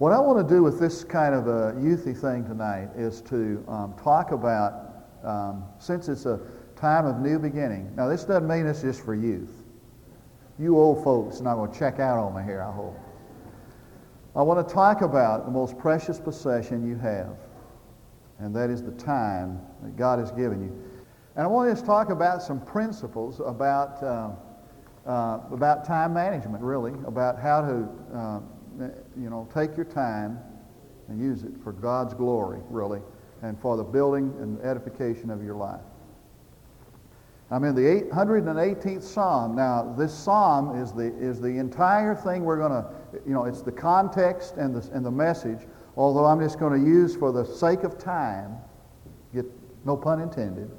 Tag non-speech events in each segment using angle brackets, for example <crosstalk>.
What I want to do with this kind of a youthy thing tonight is to um, talk about, um, since it's a time of new beginning. Now, this doesn't mean it's just for youth. You old folks are not going to check out on me here, I hope. I want to talk about the most precious possession you have, and that is the time that God has given you. And I want to just talk about some principles about, uh, uh, about time management, really, about how to, uh, you know, take your time and use it for God's glory, really, and for the building and edification of your life. I'm in the 818th Psalm. Now, this Psalm is the, is the entire thing we're going to, you know, it's the context and the, and the message, although I'm just going to use for the sake of time, get no pun intended,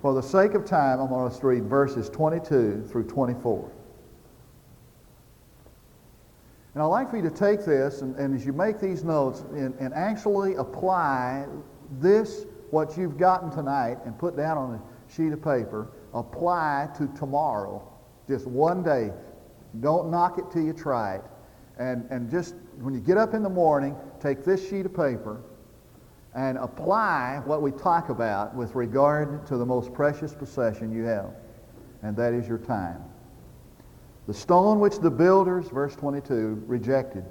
for the sake of time, I'm going to read verses 22 through 24. And I'd like for you to take this and, and as you make these notes and, and actually apply this, what you've gotten tonight, and put down on a sheet of paper, apply to tomorrow, just one day. Don't knock it till you try it. And, and just when you get up in the morning, take this sheet of paper and apply what we talk about with regard to the most precious possession you have, and that is your time. The stone which the builders, verse 22, rejected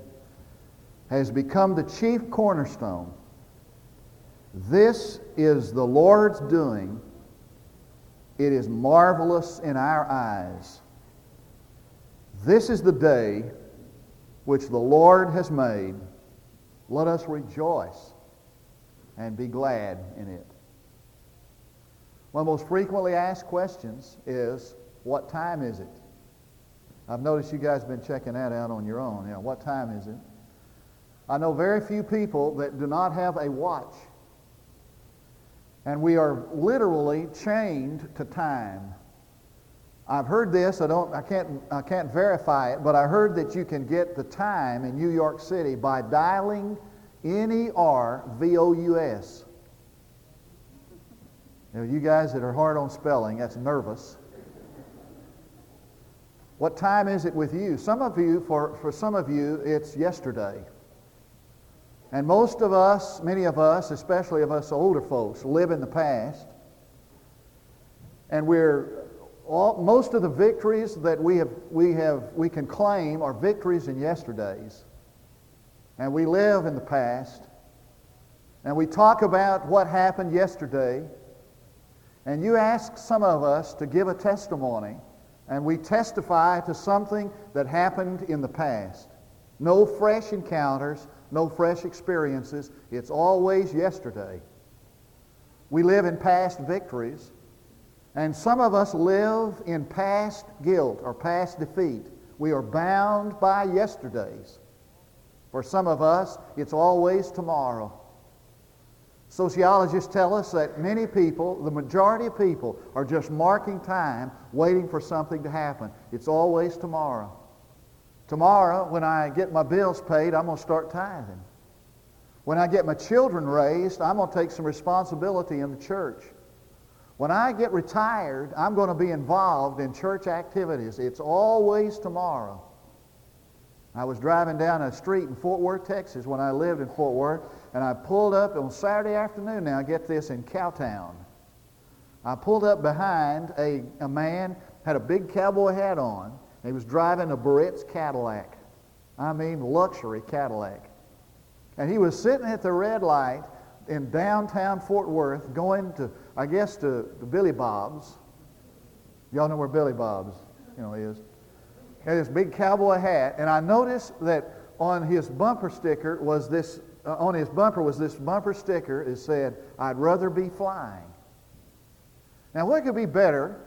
has become the chief cornerstone. This is the Lord's doing it is marvelous in our eyes. This is the day which the Lord has made. Let us rejoice and be glad in it. One of the most frequently asked questions is, what time is it? I've noticed you guys have been checking that out on your own. You know, what time is it? I know very few people that do not have a watch and we are literally chained to time. I've heard this, I, don't, I, can't, I can't verify it, but I heard that you can get the time in New York City by dialing N-E-R-V-O-U-S. Know, you guys that are hard on spelling, that's nervous. What time is it with you? Some of you, for, for some of you, it's yesterday. And most of us, many of us, especially of us older folks, live in the past. And we're all, most of the victories that we have, we have, we can claim are victories in yesterdays. And we live in the past. And we talk about what happened yesterday. And you ask some of us to give a testimony. And we testify to something that happened in the past. No fresh encounters, no fresh experiences. It's always yesterday. We live in past victories, and some of us live in past guilt or past defeat. We are bound by yesterdays. For some of us, it's always tomorrow. Sociologists tell us that many people, the majority of people, are just marking time, waiting for something to happen. It's always tomorrow. Tomorrow, when I get my bills paid, I'm going to start tithing. When I get my children raised, I'm going to take some responsibility in the church. When I get retired, I'm going to be involved in church activities. It's always tomorrow. I was driving down a street in Fort Worth, Texas when I lived in Fort Worth, and I pulled up on Saturday afternoon, now get this, in Cowtown. I pulled up behind a, a man, had a big cowboy hat on, he was driving a Biarritz Cadillac. I mean, luxury Cadillac. And he was sitting at the red light in downtown Fort Worth going to, I guess, to, to Billy Bob's. Y'all know where Billy Bob's, you know, is. He had this big cowboy hat, and I noticed that on his bumper sticker was this, uh, on his bumper was this bumper sticker that said, I'd rather be flying. Now, what could be better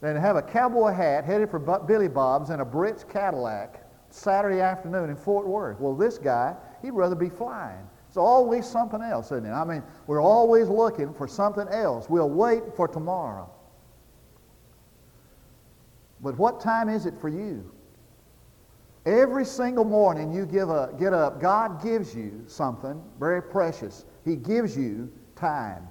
than to have a cowboy hat headed for Billy Bob's and a Biarritz Cadillac Saturday afternoon in Fort Worth. Well, this guy, he'd rather be flying. It's always something else, isn't it? I mean, we're always looking for something else. We'll wait for tomorrow. But what time is it for you? Every single morning you give a, get up, God gives you something very precious. He gives you time.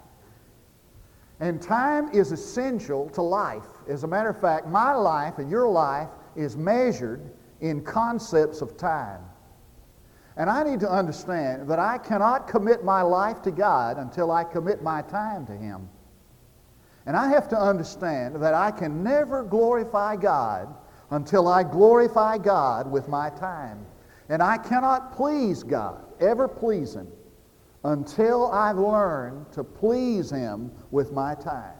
And time is essential to life. As a matter of fact, my life and your life is measured in concepts of time. And I need to understand that I cannot commit my life to God until I commit my time to Him. And I have to understand that I can never glorify God until I glorify God with my time. And I cannot please God, ever please Him, until I learn to please Him with my time.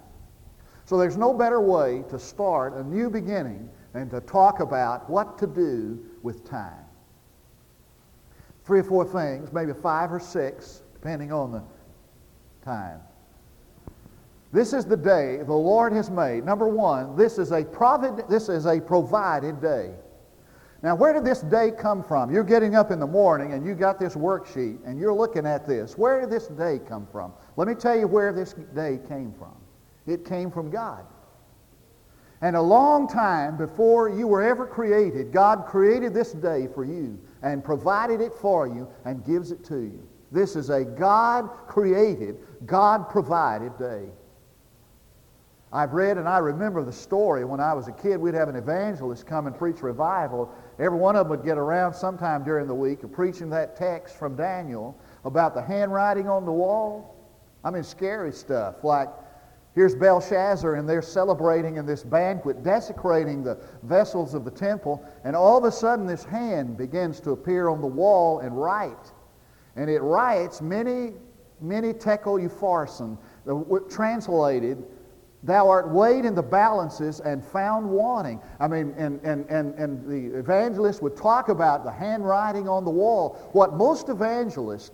So there's no better way to start a new beginning than to talk about what to do with time. Three or four things, maybe five or six, depending on the time. This is the day the Lord has made. Number one, this is a, provid- this is a provided day. Now, where did this day come from? You're getting up in the morning and you got this worksheet and you're looking at this. Where did this day come from? Let me tell you where this day came from. It came from God. And a long time before you were ever created, God created this day for you and provided it for you and gives it to you. This is a God created, God provided day. I've read and I remember the story when I was a kid. We'd have an evangelist come and preach revival. Every one of them would get around sometime during the week of preaching that text from Daniel about the handwriting on the wall. I mean, scary stuff like Here's Belshazzar, and they're celebrating in this banquet, desecrating the vessels of the temple, and all of a sudden this hand begins to appear on the wall and write. And it writes mene, mene, tekel upharsin, translated, Thou art weighed in the balances and found wanting. I mean, and, and, and, and the evangelist would talk about the handwriting on the wall. What most evangelists,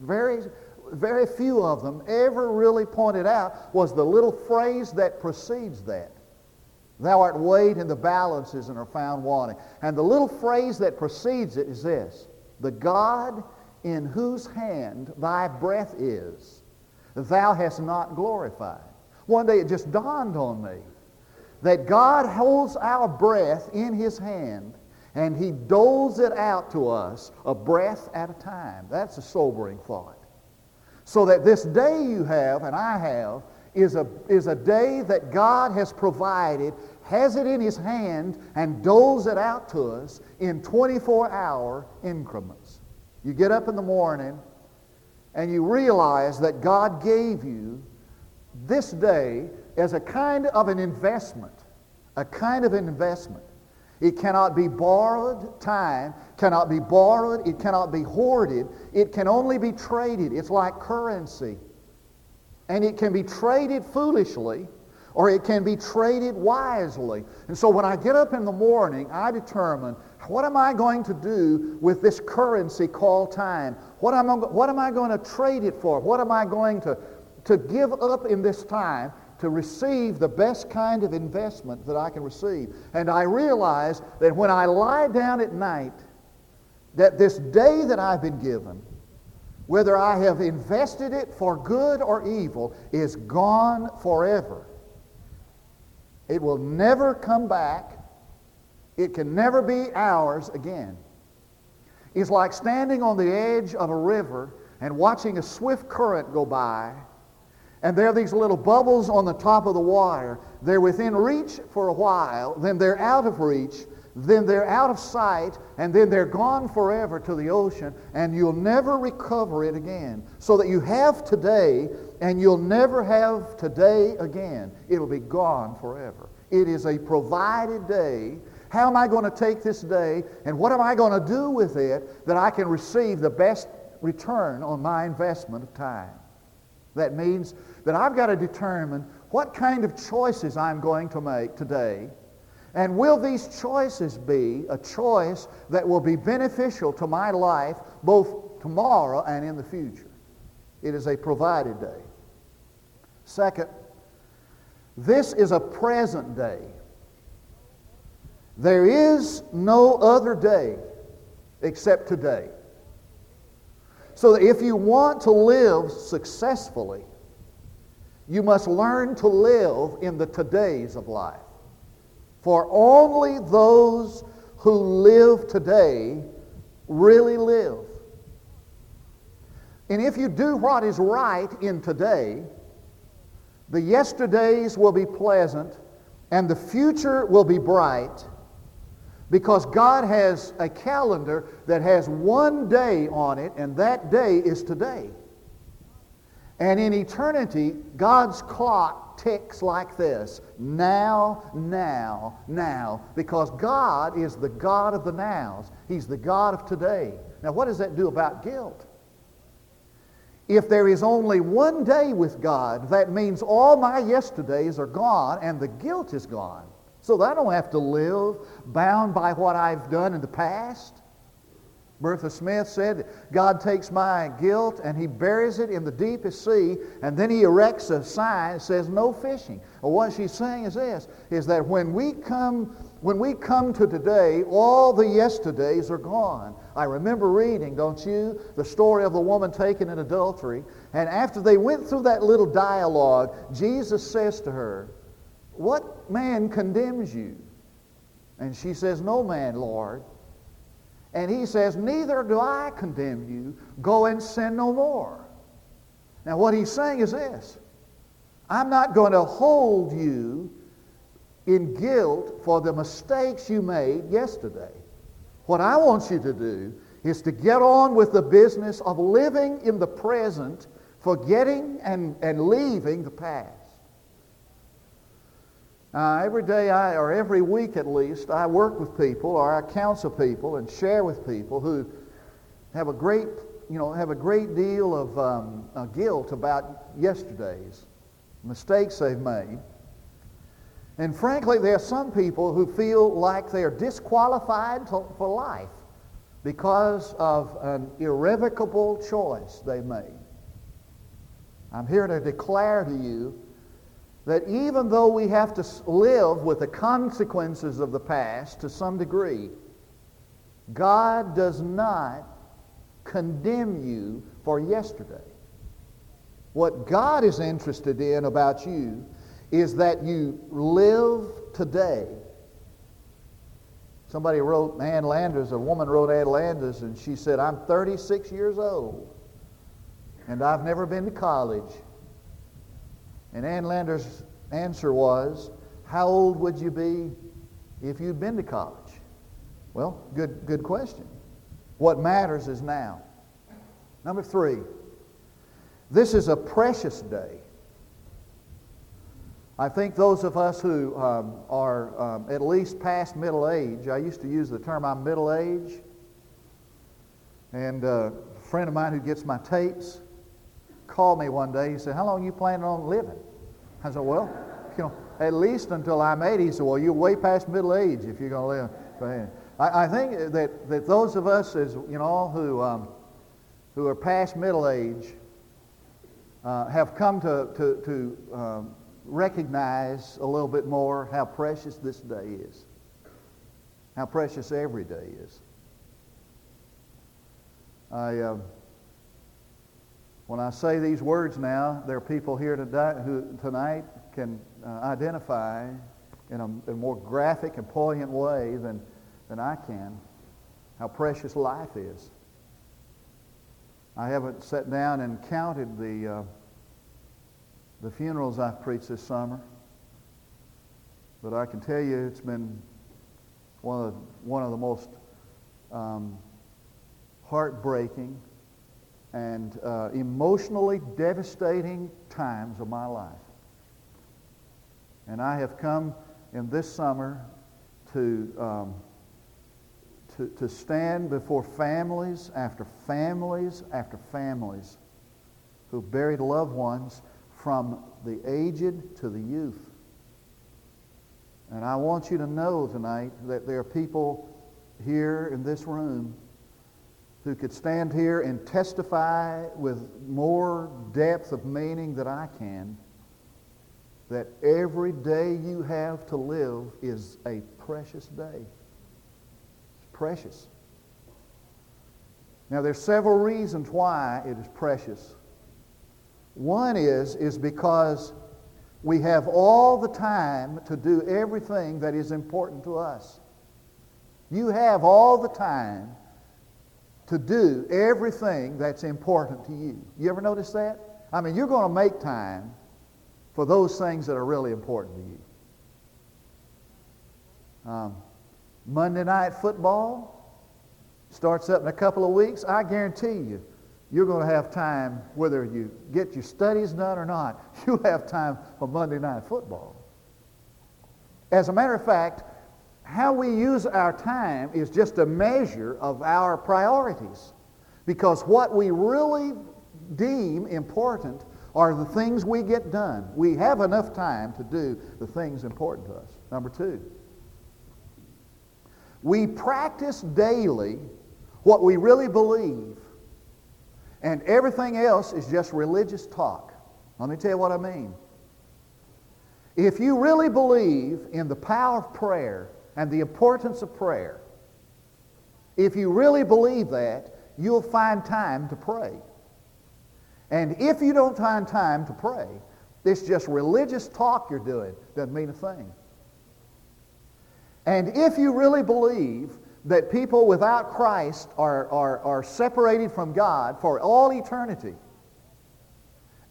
very, very few of them, ever really pointed out was the little phrase that precedes that. Thou art weighed in the balances and are found wanting. And the little phrase that precedes it is this The God in whose hand thy breath is, thou hast not glorified. One day it just dawned on me that God holds our breath in his hand and he doles it out to us a breath at a time. That's a sobering thought. So that this day you have and I have is a, is a day that God has provided, has it in his hand, and doles it out to us in 24-hour increments. You get up in the morning and you realize that God gave you this day as a kind of an investment, a kind of an investment. It cannot be borrowed. Time cannot be borrowed. It cannot be hoarded. It can only be traded. It's like currency. And it can be traded foolishly or it can be traded wisely. And so when I get up in the morning, I determine what am I going to do with this currency called time? What am I, what am I going to trade it for? What am I going to to give up in this time to receive the best kind of investment that I can receive. And I realize that when I lie down at night, that this day that I've been given, whether I have invested it for good or evil, is gone forever. It will never come back. It can never be ours again. It's like standing on the edge of a river and watching a swift current go by and there are these little bubbles on the top of the water. They're within reach for a while, then they're out of reach, then they're out of sight, and then they're gone forever to the ocean, and you'll never recover it again. So that you have today, and you'll never have today again. It'll be gone forever. It is a provided day. How am I going to take this day, and what am I going to do with it that I can receive the best return on my investment of time? That means that I've got to determine what kind of choices I'm going to make today. And will these choices be a choice that will be beneficial to my life both tomorrow and in the future? It is a provided day. Second, this is a present day. There is no other day except today. So that if you want to live successfully, you must learn to live in the todays of life. For only those who live today really live. And if you do what is right in today, the yesterdays will be pleasant and the future will be bright Because God has a calendar that has one day on it, and that day is today. And in eternity, God's clock ticks like this now, now, now, because God is the God of the nows. He's the God of today. Now, what does that do about guilt? If there is only one day with God, that means all my yesterdays are gone and the guilt is gone. So that I don't have to live bound by what I've done in the past. Bertha Smith said, God takes my guilt and he buries it in the deepest sea, and then he erects a sign that says no fishing. Well, what she's saying is this, is that when we come, when we come to today, all the yesterdays are gone. I remember reading, don't you, the story of the woman taken in adultery, and after they went through that little dialogue, Jesus says to her, What man condemns you? And she says, No man, Lord. And he says, Neither do I condemn you. Go and sin no more. Now, what he's saying is this I'm not going to hold you in guilt for the mistakes you made yesterday. What I want you to do is to get on with the business of living in the present, forgetting and, and leaving the past. Uh, every day, I, or every week at least, I work with people or I counsel people and share with people who have a great, you know, have a great deal of um, uh, guilt about yesterday's mistakes they've made. And frankly, there are some people who feel like they are disqualified to, for life because of an irrevocable choice they made. I'm here to declare to you that even though we have to live with the consequences of the past to some degree, God does not condemn you for yesterday. What God is interested in about you is that you live today. Somebody wrote Ann Landers, a woman wrote Ann Landers, and she said, I'm 36 years old, and I've never been to college. And Ann Lander's answer was, How old would you be if you'd been to college? Well, good, good question. What matters is now. Number three, this is a precious day. I think those of us who um, are um, at least past middle age, I used to use the term I'm middle age, and uh, a friend of mine who gets my tapes called me one day. He said, How long are you planning on living? I said, Well, you know, at least until I'm 80. He said, Well, you're way past middle age if you're going to live. I, I think that, that those of us, as you know, who, um, who are past middle age, uh, have come to, to, to um, recognize a little bit more how precious this day is, how precious every day is. I. Uh, when I say these words now, there are people here today who tonight can uh, identify in a, a, more graphic and poignant way than, than I can how precious life is. I haven't sat down and counted the, uh, the funerals I've preached this summer, but I can tell you it's been one of the, one of the most um, heartbreaking and uh, emotionally devastating times of my life. And I have come in this summer to, um, to, to stand before families after families after families who buried loved ones from the aged to the youth. And I want you to know tonight that there are people here in this room who could stand here and testify with more depth of meaning than I can that every day you have to live is a precious day. It's precious. Now there's several reasons why it is precious. One is is because we have all the time to do everything that is important to us. You have all the time to do everything that's important to you. You ever notice that? I mean, you're going to make time for those things that are really important to you. Um, Monday night football starts up in a couple of weeks. I guarantee you, you're going to have time, whether you get your studies done or not, <laughs> you'll have time for Monday night football. As a matter of fact, how we use our time is just a measure of our priorities. Because what we really deem important are the things we get done. We have enough time to do the things important to us. Number two, we practice daily what we really believe, and everything else is just religious talk. Let me tell you what I mean. If you really believe in the power of prayer and the importance of prayer, if you really believe that, you'll find time to pray. And if you don't find time to pray, it's just religious talk you're doing. Doesn't mean a thing. And if you really believe that people without Christ are, are, are separated from God for all eternity,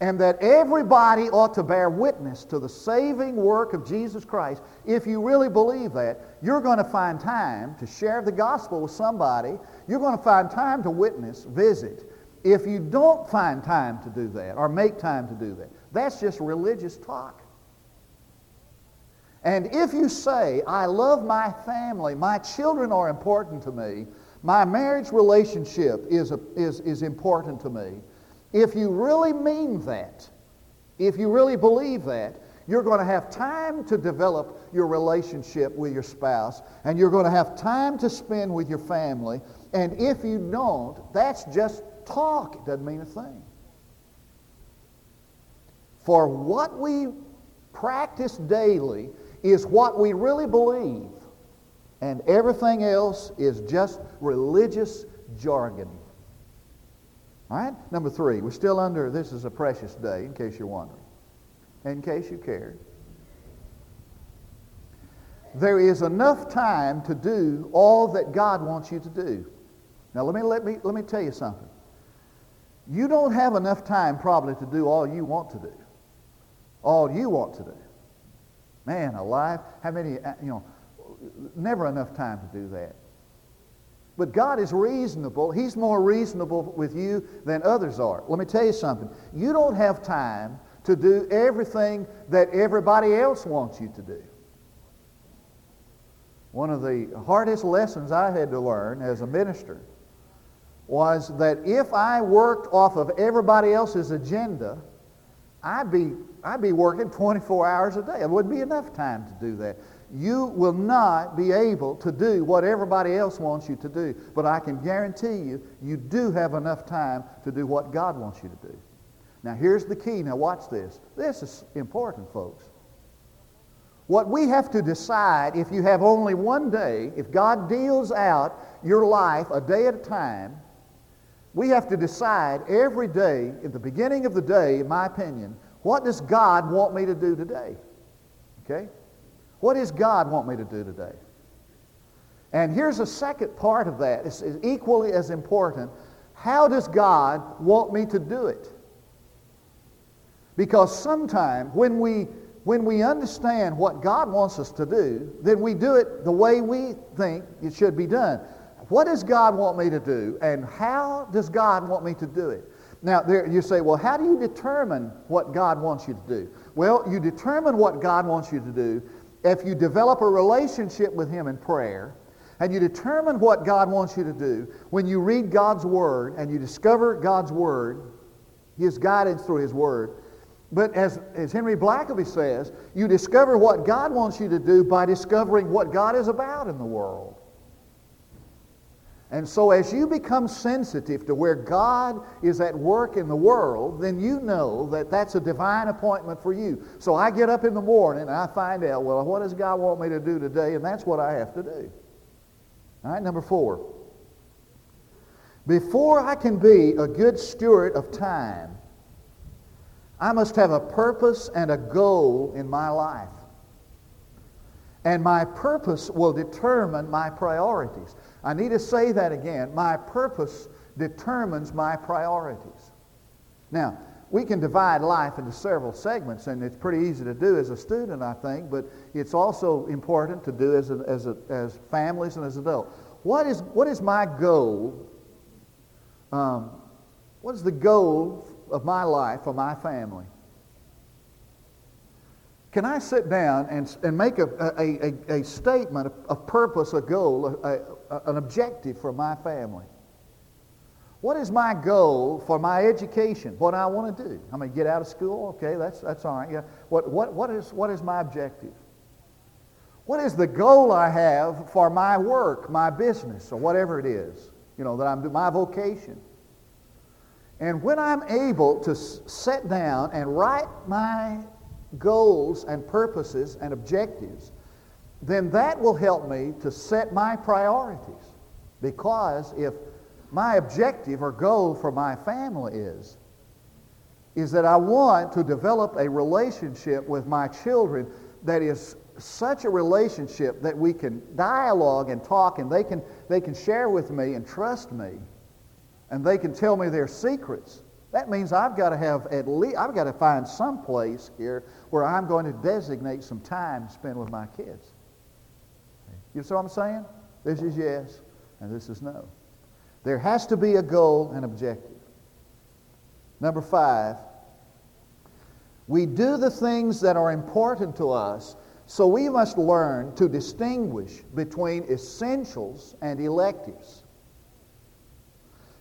and that everybody ought to bear witness to the saving work of Jesus Christ, if you really believe that, you're going to find time to share the gospel with somebody. You're going to find time to witness, visit. If you don't find time to do that or make time to do that, that's just religious talk. And if you say, I love my family, my children are important to me, my marriage relationship is, a, is, is important to me, if you really mean that, if you really believe that, you're going to have time to develop your relationship with your spouse, and you're going to have time to spend with your family. And if you don't, that's just talk. It doesn't mean a thing. For what we practice daily is what we really believe, and everything else is just religious jargon. Right? Number three, we're still under this is a precious day, in case you're wondering. In case you cared. There is enough time to do all that God wants you to do. Now let me let me let me tell you something. You don't have enough time probably to do all you want to do. All you want to do. Man alive, how many, you know, never enough time to do that. But God is reasonable. He's more reasonable with you than others are. Let me tell you something. You don't have time to do everything that everybody else wants you to do. One of the hardest lessons I had to learn as a minister was that if I worked off of everybody else's agenda, I'd be, I'd be working 24 hours a day. It wouldn't be enough time to do that. You will not be able to do what everybody else wants you to do. But I can guarantee you, you do have enough time to do what God wants you to do. Now, here's the key. Now, watch this. This is important, folks. What we have to decide, if you have only one day, if God deals out your life a day at a time, we have to decide every day, at the beginning of the day, in my opinion, what does God want me to do today? Okay? What does God want me to do today? And here's a second part of that. It's equally as important. How does God want me to do it? Because sometimes when we, when we understand what God wants us to do, then we do it the way we think it should be done. What does God want me to do, and how does God want me to do it? Now, there, you say, well, how do you determine what God wants you to do? Well, you determine what God wants you to do if you develop a relationship with Him in prayer, and you determine what God wants you to do when you read God's Word and you discover God's Word, His guidance through His Word. But as, as Henry Blackaby says, you discover what God wants you to do by discovering what God is about in the world. And so as you become sensitive to where God is at work in the world, then you know that that's a divine appointment for you. So I get up in the morning and I find out, well, what does God want me to do today? And that's what I have to do. All right, number four. Before I can be a good steward of time, I must have a purpose and a goal in my life. And my purpose will determine my priorities. I need to say that again. My purpose determines my priorities. Now, we can divide life into several segments, and it's pretty easy to do as a student, I think, but it's also important to do as, a, as, a, as families and as adults. What is, what is my goal? Um, what is the goal of my life for my family? Can I sit down and, and make a, a, a, a statement, a, purpose, a goal, a, a, an objective for my family? What is my goal for my education? What I want to do? Going to get out of school. Okay, that's, that's all right. Yeah. What, what, what, is, what is my objective? What is the goal I have for my work, my business, or whatever it is, you know, that I'm my vocation? And when I'm able to sit down and write my goals and purposes and objectives, then that will help me to set my priorities. Because if my objective or goal for my family is, is that I want to develop a relationship with my children that is such a relationship that we can dialogue and talk and they can, they can share with me and trust me and they can tell me their secrets. That means I've got to have at least, I've got to find some place here where I'm going to designate some time to spend with my kids. You see what I'm saying? This is yes and this is no. There has to be a goal and objective. Number five, we do the things that are important to us, so we must learn to distinguish between essentials and electives.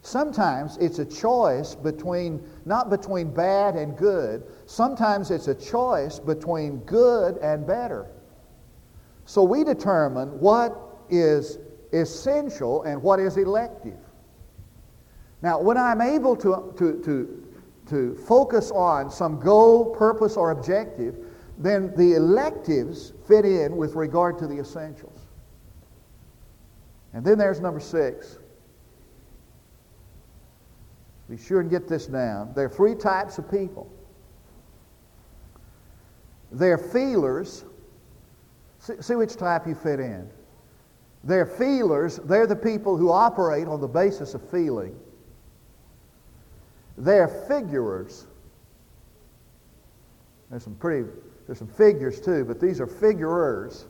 Sometimes it's a choice between, not between bad and good, sometimes it's a choice between good and better. So we determine what is essential and what is elective. Now, when I'm able to, to, to, to focus on some goal, purpose, or objective, then the electives fit in with regard to the essentials. And then there's number six. Be sure and get this down. There are three types of people. They're feelers. See, see which type you fit in. They're feelers. They're the people who operate on the basis of feeling. They're figurers. There's some pretty, there's some figures too, but these are figurers.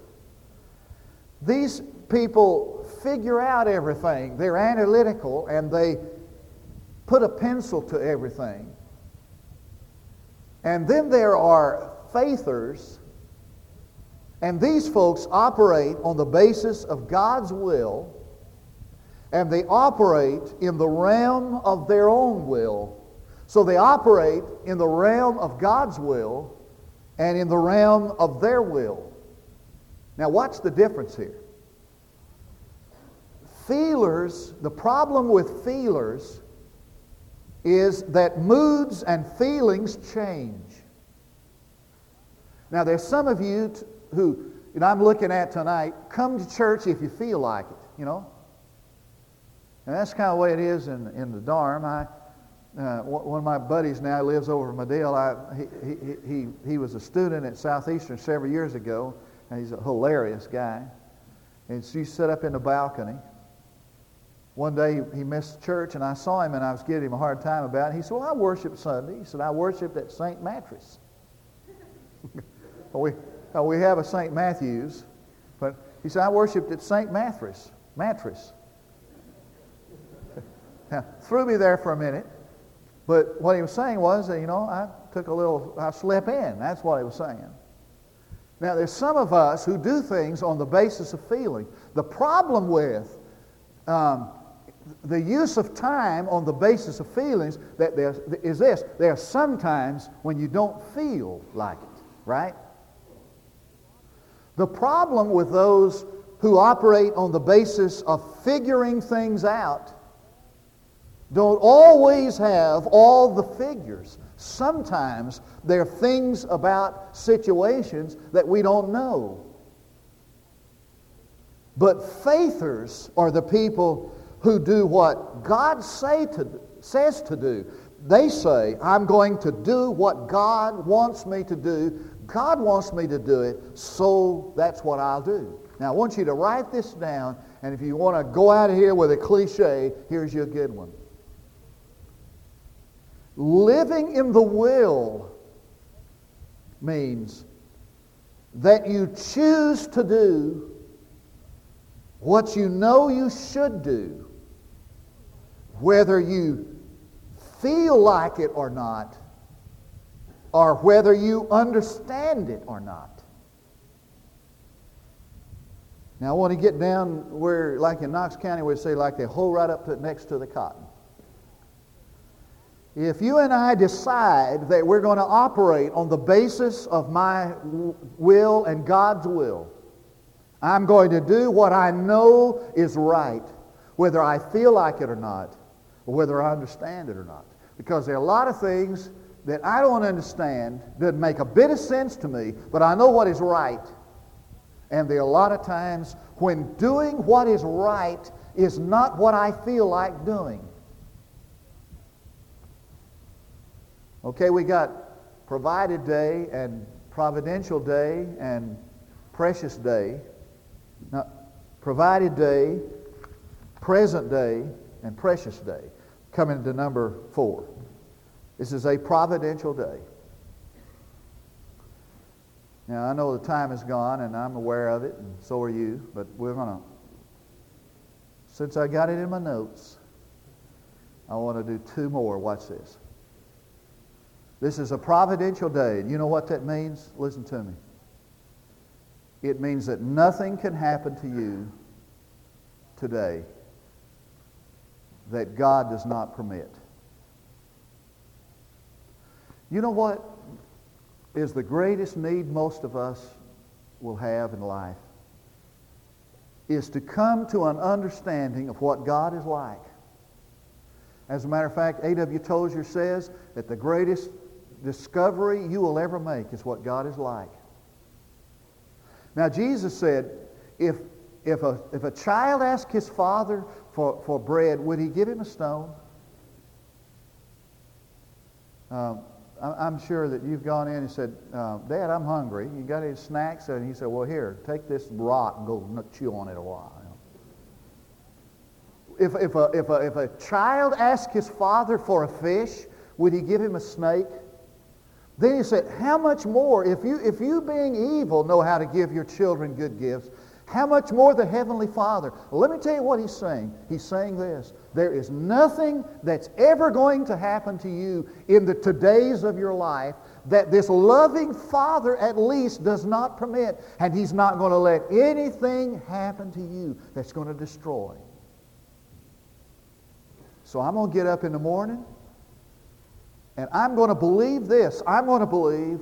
These people figure out everything. They're analytical and they put a pencil to everything. And then there are faithers, and these folks operate on the basis of God's will and they operate in the realm of their own will. So they operate in the realm of God's will and in the realm of their will. Now, what's the difference here? Feelers, the problem with feelers is that moods and feelings change. Now, there's some of you t- who, you know, I'm looking at tonight, come to church if you feel like it, you know. And that's kind of the way it is in, in the dorm. I, uh, one of my buddies now lives over in Madill. I, he, he, he, he was a student at Southeastern several years ago, and he's a hilarious guy. And so you sit up in the balcony. One day he missed church, and I saw him, and I was giving him a hard time about it. He said, Well, I worship Sunday. He said, I worshiped at St. Mattress. <laughs> we, we have a St. Matthew's, but he said, I worshiped at St. Mattress. Mattress. <laughs> Now, threw me there for a minute, but what he was saying was that, you know, I took a little, I slip in. That's what he was saying. Now, there's some of us who do things on the basis of feeling. The problem with um, the use of time on the basis of feelings that there is this. There are sometimes when you don't feel like it, right? The problem with those who operate on the basis of figuring things out don't always have all the figures. Sometimes there are things about situations that we don't know. But faithers are the people who do what God say to, says to do. They say, I'm going to do what God wants me to do. God wants me to do it, so that's what I'll do. Now, I want you to write this down, and if you want to go out of here with a cliche, here's your good one. Living in the will means that you choose to do what you know you should do, whether you feel like it or not, or whether you understand it or not. Now, I want to get down where, like in Knox County, we say, like they hold right up to, next to the cotton. If you and I decide that we're going to operate on the basis of my will and God's will, I'm going to do what I know is right, whether I feel like it or not, or whether I understand it or not. Because there are a lot of things that I don't understand, doesn't make a bit of sense to me, but I know what is right. And there are a lot of times when doing what is right is not what I feel like doing. Okay, we got provided day and providential day and precious day. Now, provided day, present day, and precious day. Coming to number four. This is a providential day. Now, I know the time is gone, and I'm aware of it, and so are you, but we're going to, since I got it in my notes, I want to do two more. Watch this. This is a providential day. You know what that means? Listen to me. It means that nothing can happen to you today that God does not permit. You know what is the greatest need most of us will have in life? Is to come to an understanding of what God is like. As a matter of fact, A.W. Tozer says that the greatest discovery you will ever make is what God is like. Now, Jesus said, if, if, a, if a child asks his father for, for bread, would he give him a stone? Um, I'm sure that you've gone in and said, uh, Dad, I'm hungry. You got any snacks? And he said, Well, here, take this rock and go chew on it a while. If, if, a, if, a, if a child asked his father for a fish, would he give him a snake? Then he said, How much more, if you, if you being evil know how to give your children good gifts, how much more the Heavenly Father? Let me tell you what he's saying. He's saying this there is nothing that's ever going to happen to you in the todays of your life that this loving Father at least does not permit. And he's not going to let anything happen to you that's going to destroy. So I'm going to get up in the morning. And I'm going to believe this. I'm going to believe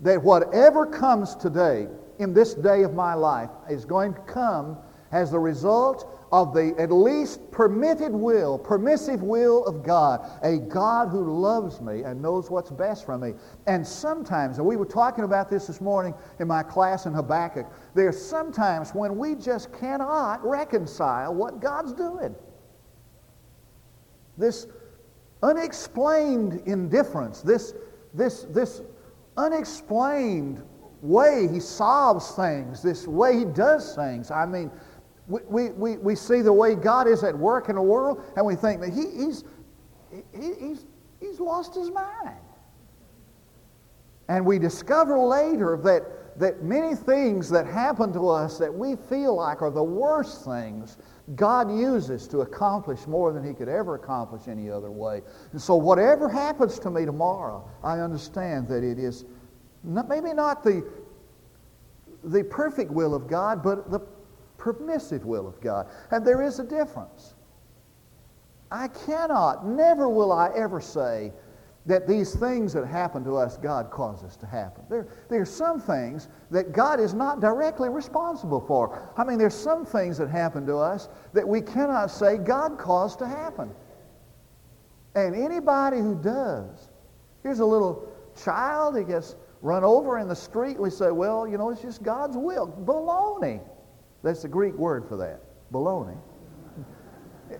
that whatever comes today, in this day of my life, is going to come as the result of the at least permitted will, permissive will of God, a God who loves me and knows what's best for me. And sometimes, and we were talking about this this morning in my class in Habakkuk, there's sometimes when we just cannot reconcile what God's doing. This unexplained indifference, this, this, this unexplained way he solves things, this way he does things. I mean, we, we, we see the way God is at work in the world, and we think that he, he's, he, he's, he's lost his mind. And we discover later that, that many things that happen to us that we feel like are the worst things God uses to accomplish more than he could ever accomplish any other way. And so whatever happens to me tomorrow, I understand that it is not, maybe not the, the perfect will of God, but the permissive will of God. And there is a difference. I cannot, never will I ever say, that these things that happen to us, God causes to happen. There, there are some things that God is not directly responsible for. I mean, there's some things that happen to us that we cannot say God caused to happen. And anybody who does, here's a little child he gets run over in the street. We say, well, you know, it's just God's will. Baloney. That's the Greek word for that. Baloney.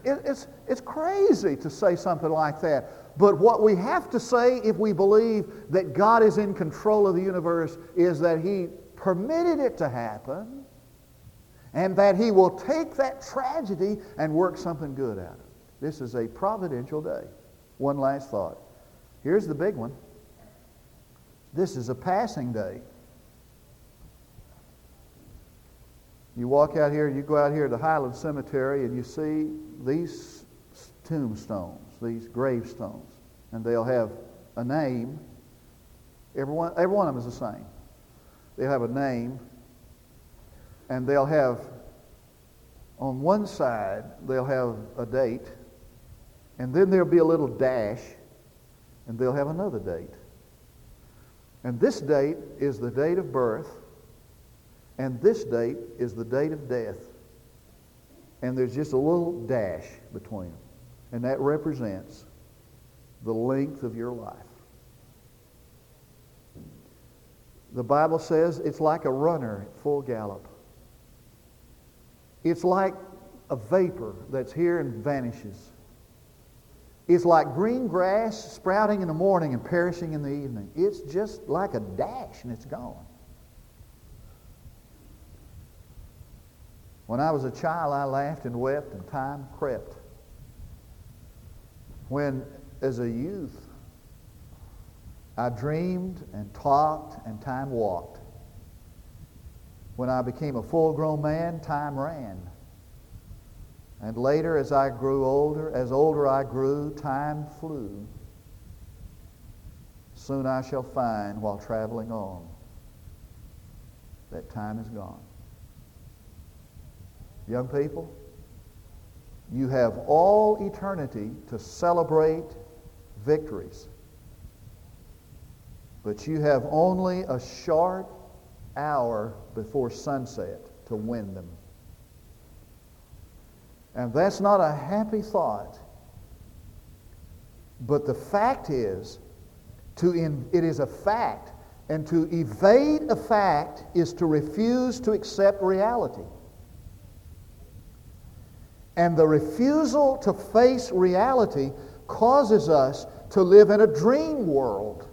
It, it's, it's crazy to say something like that. But what we have to say if we believe that God is in control of the universe is that He permitted it to happen and that He will take that tragedy and work something good out of it. This is a providential day. One last thought. Here's the big one. This is a passing day. You walk out here, you go out here to Highland Cemetery, and you see these tombstones, these gravestones, and they'll have a name. Every one, every one of them is the same. They'll have a name, and they'll have, on one side, they'll have a date, and then there'll be a little dash, and they'll have another date. And this date is the date of birth, and this date is the date of death. And there's just a little dash between them. And that represents the length of your life. The Bible says it's like a runner at full gallop. It's like a vapor that's here and vanishes. It's like green grass sprouting in the morning and perishing in the evening. It's just like a dash and it's gone. When I was a child, I laughed and wept and time crept. When, as a youth, I dreamed and talked and time walked. When I became a full grown man, time ran. And later, as I grew older, as older I grew, time flew. Soon I shall find, while traveling on, that time is gone. Young people, you have all eternity to celebrate victories. But you have only a short hour before sunset to win them. And that's not a happy thought. But the fact is, to in, it is a fact. And to evade a fact is to refuse to accept reality. And the refusal to face reality causes us to live in a dream world.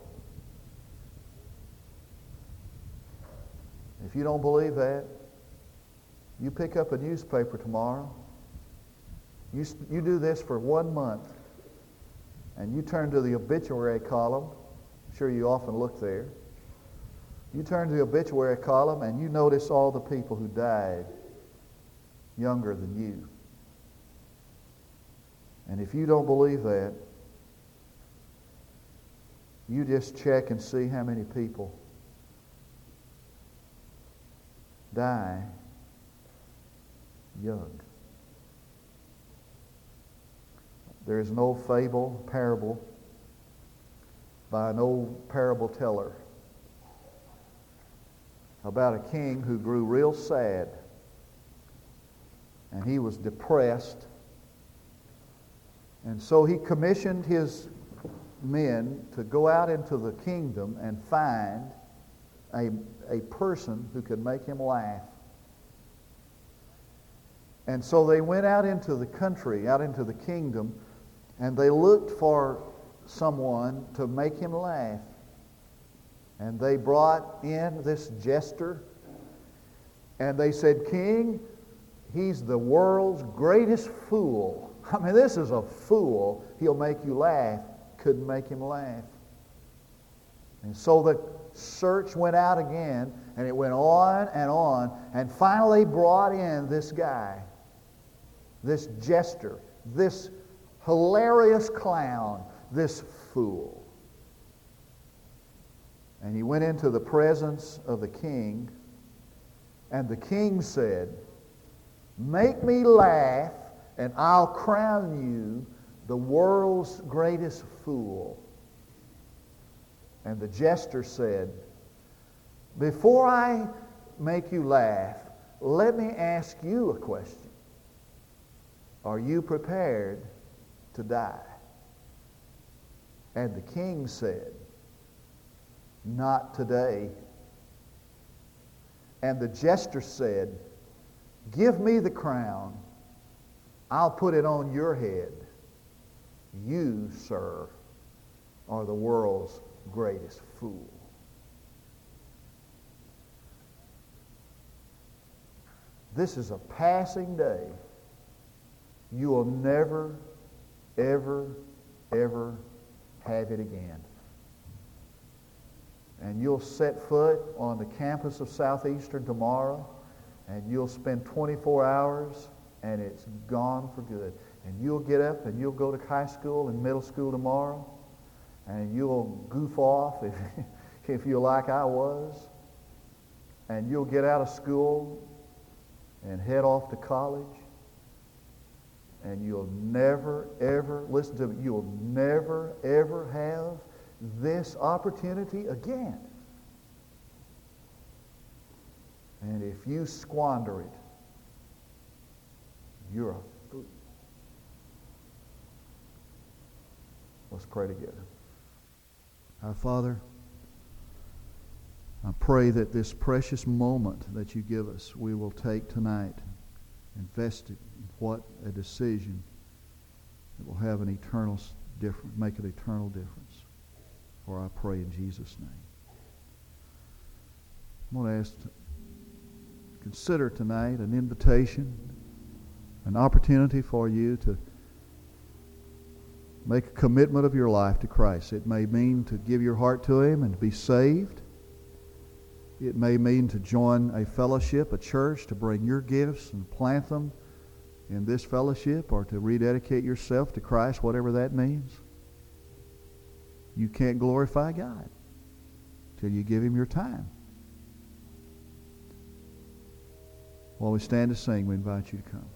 If you don't believe that, you pick up a newspaper tomorrow you, you do this for one month, and you turn to the obituary column. I'm sure you often look there. You turn to the obituary column, and you notice all the people who died younger than you. And if you don't believe that, you just check and see how many people die young. There is no fable, parable by an old parable teller about a king who grew real sad and he was depressed. And so he commissioned his men to go out into the kingdom and find a, a person who could make him laugh. And so they went out into the country, out into the kingdom, and they looked for someone to make him laugh. And they brought in this jester, and they said, King, he's the world's greatest fool. <laughs> I mean, this is a fool. He'll make you laugh. Couldn't make him laugh. And so the search went out again, and it went on and on, and finally brought in this guy, this jester, this hilarious clown, this fool. And he went into the presence of the king, and the king said, Make me laugh, and I'll crown you the world's greatest fool. And the jester said, Before I make you laugh, let me ask you a question. Are you prepared to die. And the king said, Not today. And the jester said, Give me the crown. I'll put it on your head. You, sir, are the world's greatest fool. This is a passing day. You will never ever, ever have it again. And you'll set foot on the campus of Southeastern tomorrow, and you'll spend 24 hours, and it's gone for good. And you'll get up and you'll go to high school and middle school tomorrow, and you'll goof off <laughs> if, if you're like I was, and you'll get out of school and head off to college, and you'll never, ever, listen to me, you'll never, ever have this opportunity again. And if you squander it, you're a fool. Let's pray together. Our Father, I pray that this precious moment that you give us, we will take tonight, invest it what a decision that will have an eternal difference, make an eternal difference. For I pray in Jesus' name. I'm going to ask to consider tonight an invitation, an opportunity for you to make a commitment of your life to Christ. It may mean to give your heart to Him and to be saved. It may mean to join a fellowship, a church, to bring your gifts and plant them in this fellowship or to rededicate yourself to Christ, whatever that means. You can't glorify God till you give Him your time. While we stand to sing, we invite you to come.